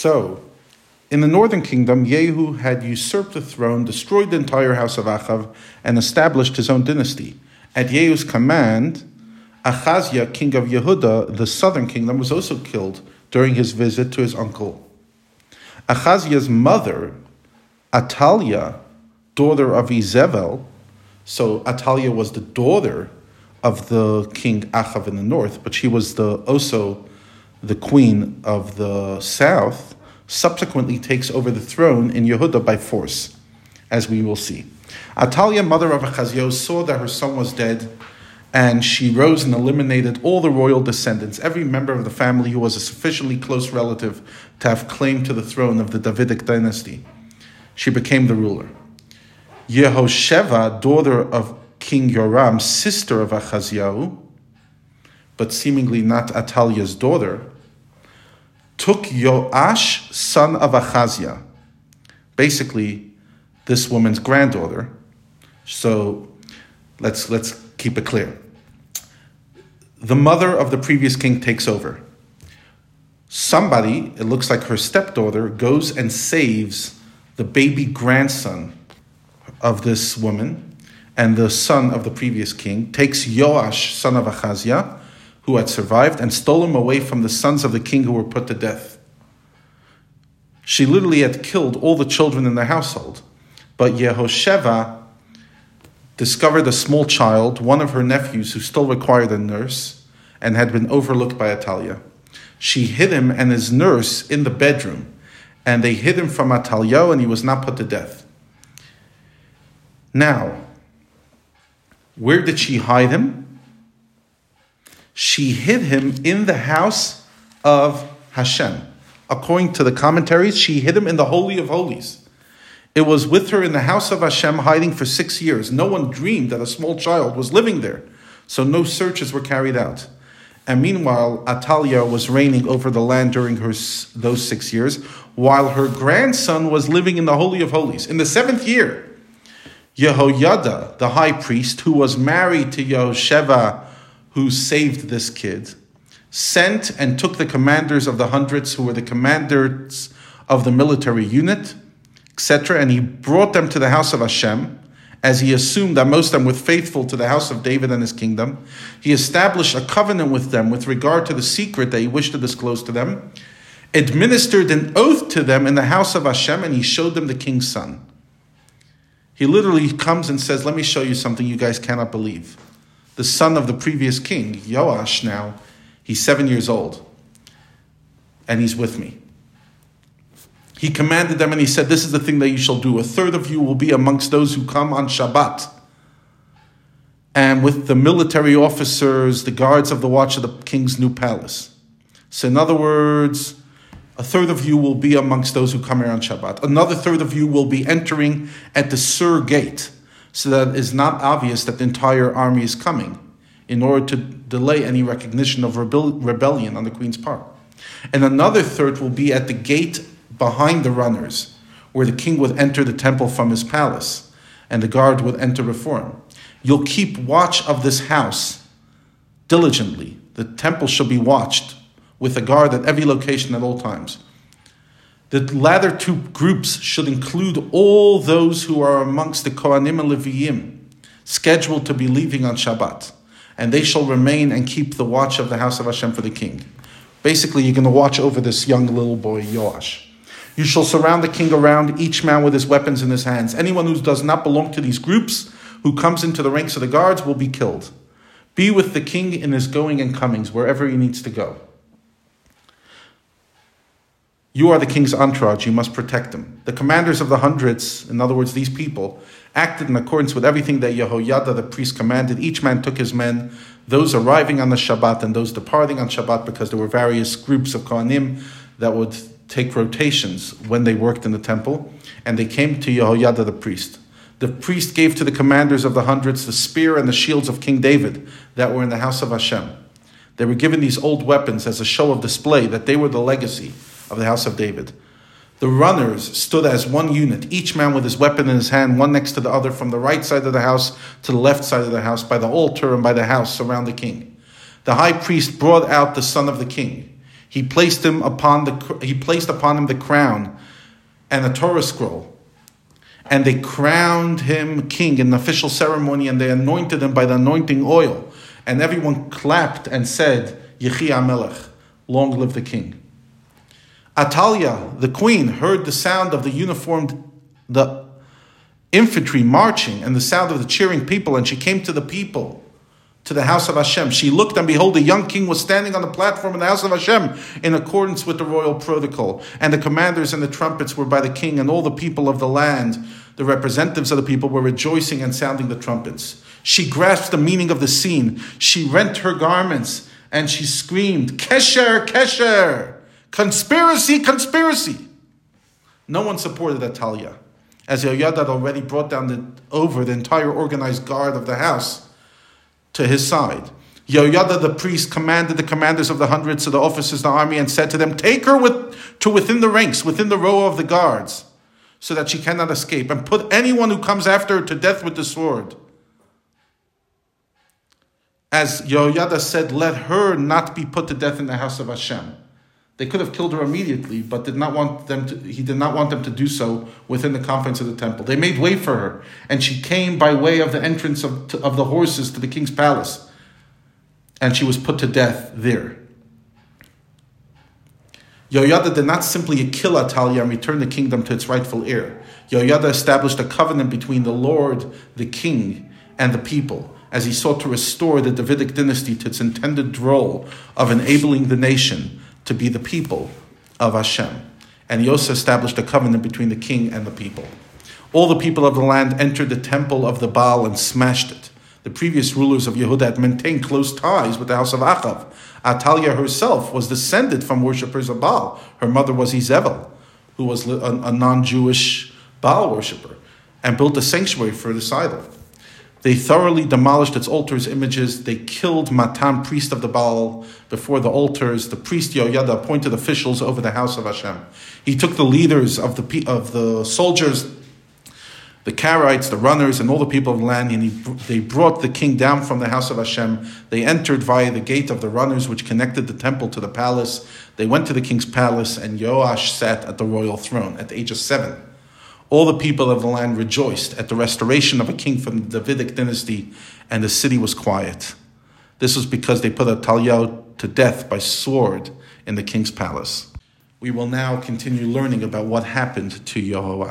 So, in the northern kingdom, Yehu had usurped the throne, destroyed the entire house of Achav, and established his own dynasty. At Yehu's command, Achaziah, king of Yehuda, the southern kingdom, was also killed during his visit to his uncle. Achaziah's mother, Atalia, daughter of Izebel, so Atalia was the daughter of the king Achav in the north, but she was the also the queen of the south, subsequently takes over the throne in Yehuda by force, as we will see. Atalia, mother of Achaziah, saw that her son was dead, and she rose and eliminated all the royal descendants, every member of the family who was a sufficiently close relative to have claim to the throne of the Davidic dynasty. She became the ruler. Yehosheva, daughter of King Yoram, sister of Achaziah, but seemingly not Atalia's daughter, took Yoash, son of Achaziah, basically this woman's granddaughter. So let's let's keep it clear. The mother of the previous king takes over. Somebody, it looks like her stepdaughter, goes and saves the baby grandson of this woman and the son of the previous king, takes Joash, son of Achaziah, who had survived, and stole him away from the sons of the king who were put to death. She literally had killed all the children in the household. But Yehosheva discovered a small child, one of her nephews, who still required a nurse and had been overlooked by Atalia. She hid him and his nurse in the bedroom, and they hid him from Atalia, and he was not put to death. Now, where did she hide him? She hid him in the house of Hashem. According to the commentaries, she hid him in the Holy of Holies. It was with her in the house of Hashem hiding for six years. No one dreamed that a small child was living there, so no searches were carried out. And meanwhile, Atalia was reigning over the land during her, those six years, while her grandson was living in the Holy of Holies. In the seventh year, Yehoyada, the high priest, who was married to Yehosheva, who saved this kid, sent and took the commanders of the hundreds, who were the commanders of the military unit, etc., and he brought them to the house of Hashem, as he assumed that most of them were faithful to the house of David and his kingdom. He established a covenant with them with regard to the secret that he wished to disclose to them, administered an oath to them in the house of Hashem, and he showed them the king's son. He literally comes and says, Let me show you something you guys cannot believe. The son of the previous king, Joash, now, he's seven years old, and he's with me. He commanded them and he said, This is the thing that you shall do. A third of you will be amongst those who come on Shabbat. And with the military officers, the guards of the watch of the king's new palace. So, in other words, a third of you will be amongst those who come here on Shabbat. Another third of you will be entering at the Sur gate, so that it is not obvious that the entire army is coming, in order to delay any recognition of rebellion on the queen's part. And another third will be at the gate behind the runners, where the king would enter the temple from his palace, and the guard would enter before him. You'll keep watch of this house diligently. The temple shall be watched with a guard at every location at all times. The latter two groups should include all those who are amongst the Kohanim and Leviyim, scheduled to be leaving on Shabbat, and they shall remain and keep the watch of the house of Hashem for the king. Basically, you're going to watch over this young little boy, Yoash. You shall surround the king around, each man with his weapons in his hands. Anyone who does not belong to these groups, who comes into the ranks of the guards, will be killed. Be with the king in his going and comings, wherever he needs to go. You are the king's entourage, you must protect them. The commanders of the hundreds, in other words, these people, acted in accordance with everything that Yehoyada the priest commanded. Each man took his men, those arriving on the Shabbat and those departing on Shabbat, because there were various groups of Kohanim that would take rotations when they worked in the temple, and they came to Yehoyada the priest. The priest gave to the commanders of the hundreds the spear and the shields of King David that were in the house of Hashem. They were given these old weapons as a show of display that they were the legacy of the house of David. The runners stood as one unit, each man with his weapon in his hand, one next to the other, from the right side of the house to the left side of the house, by the altar and by the house around the king. The high priest brought out the son of the king. he placed him upon the he placed upon him the crown and a Torah scroll. And they crowned him king in an official ceremony, and they anointed him by the anointing oil. And everyone clapped and said, Yechi Melech, long live the king. Atalia, the queen, heard the sound of the uniformed, the infantry marching and the sound of the cheering people, and she came to the people, to the house of Hashem. She looked, and behold, the young king was standing on the platform in the house of Hashem in accordance with the royal protocol. And the commanders and the trumpets were by the king, and all the people of the land, the representatives of the people, were rejoicing and sounding the trumpets. She grasped the meaning of the scene. She rent her garments and she screamed, Kesher, Kesher, conspiracy, conspiracy. No one supported Atalia as Yoyada had already brought down the, over the entire organized guard of the house to his side. Yoyada the priest commanded the commanders of the hundreds of the officers of the army and said to them, Take her with, to within the ranks, within the row of the guards, so that she cannot escape, and put anyone who comes after her to death with the sword. As Yoyada said, Let her not be put to death in the house of Hashem. They could have killed her immediately, but did not want them to, he did not want them to do so within the confines of the temple. They made way for her, and she came by way of the entrance of, to, of the horses to the king's palace, and she was put to death there. Yoyada did not simply kill Atalia and return the kingdom to its rightful heir. Yoyada established a covenant between the Lord, the king, and the people as he sought to restore the Davidic dynasty to its intended role of enabling the nation to be the people of Hashem. And also established a covenant between the king and the people. All the people of the land entered the temple of the Baal and smashed it. The previous rulers of Yehuda had maintained close ties with the house of Achav. Atalia herself was descended from worshippers of Baal. Her mother was Izebel, who was a, a non Jewish Baal worshipper, and built a sanctuary for this idol. They thoroughly demolished its altars, images. They killed Matan, priest of the Baal, before the altars. The priest Yoyada appointed officials over the house of Hashem. He took the leaders of the of the soldiers, the Karaites, the runners, and all the people of the land, and he, they brought the king down from the house of Hashem. They entered via the gate of the runners, which connected the temple to the palace. They went to the king's palace, and Yoash sat at the royal throne at the age of seven. All the people of the land rejoiced at the restoration of a king from the Davidic dynasty, and the city was quiet. This was because they put Atalia to death by sword in the king's palace. We will now continue learning about what happened to Yehoash.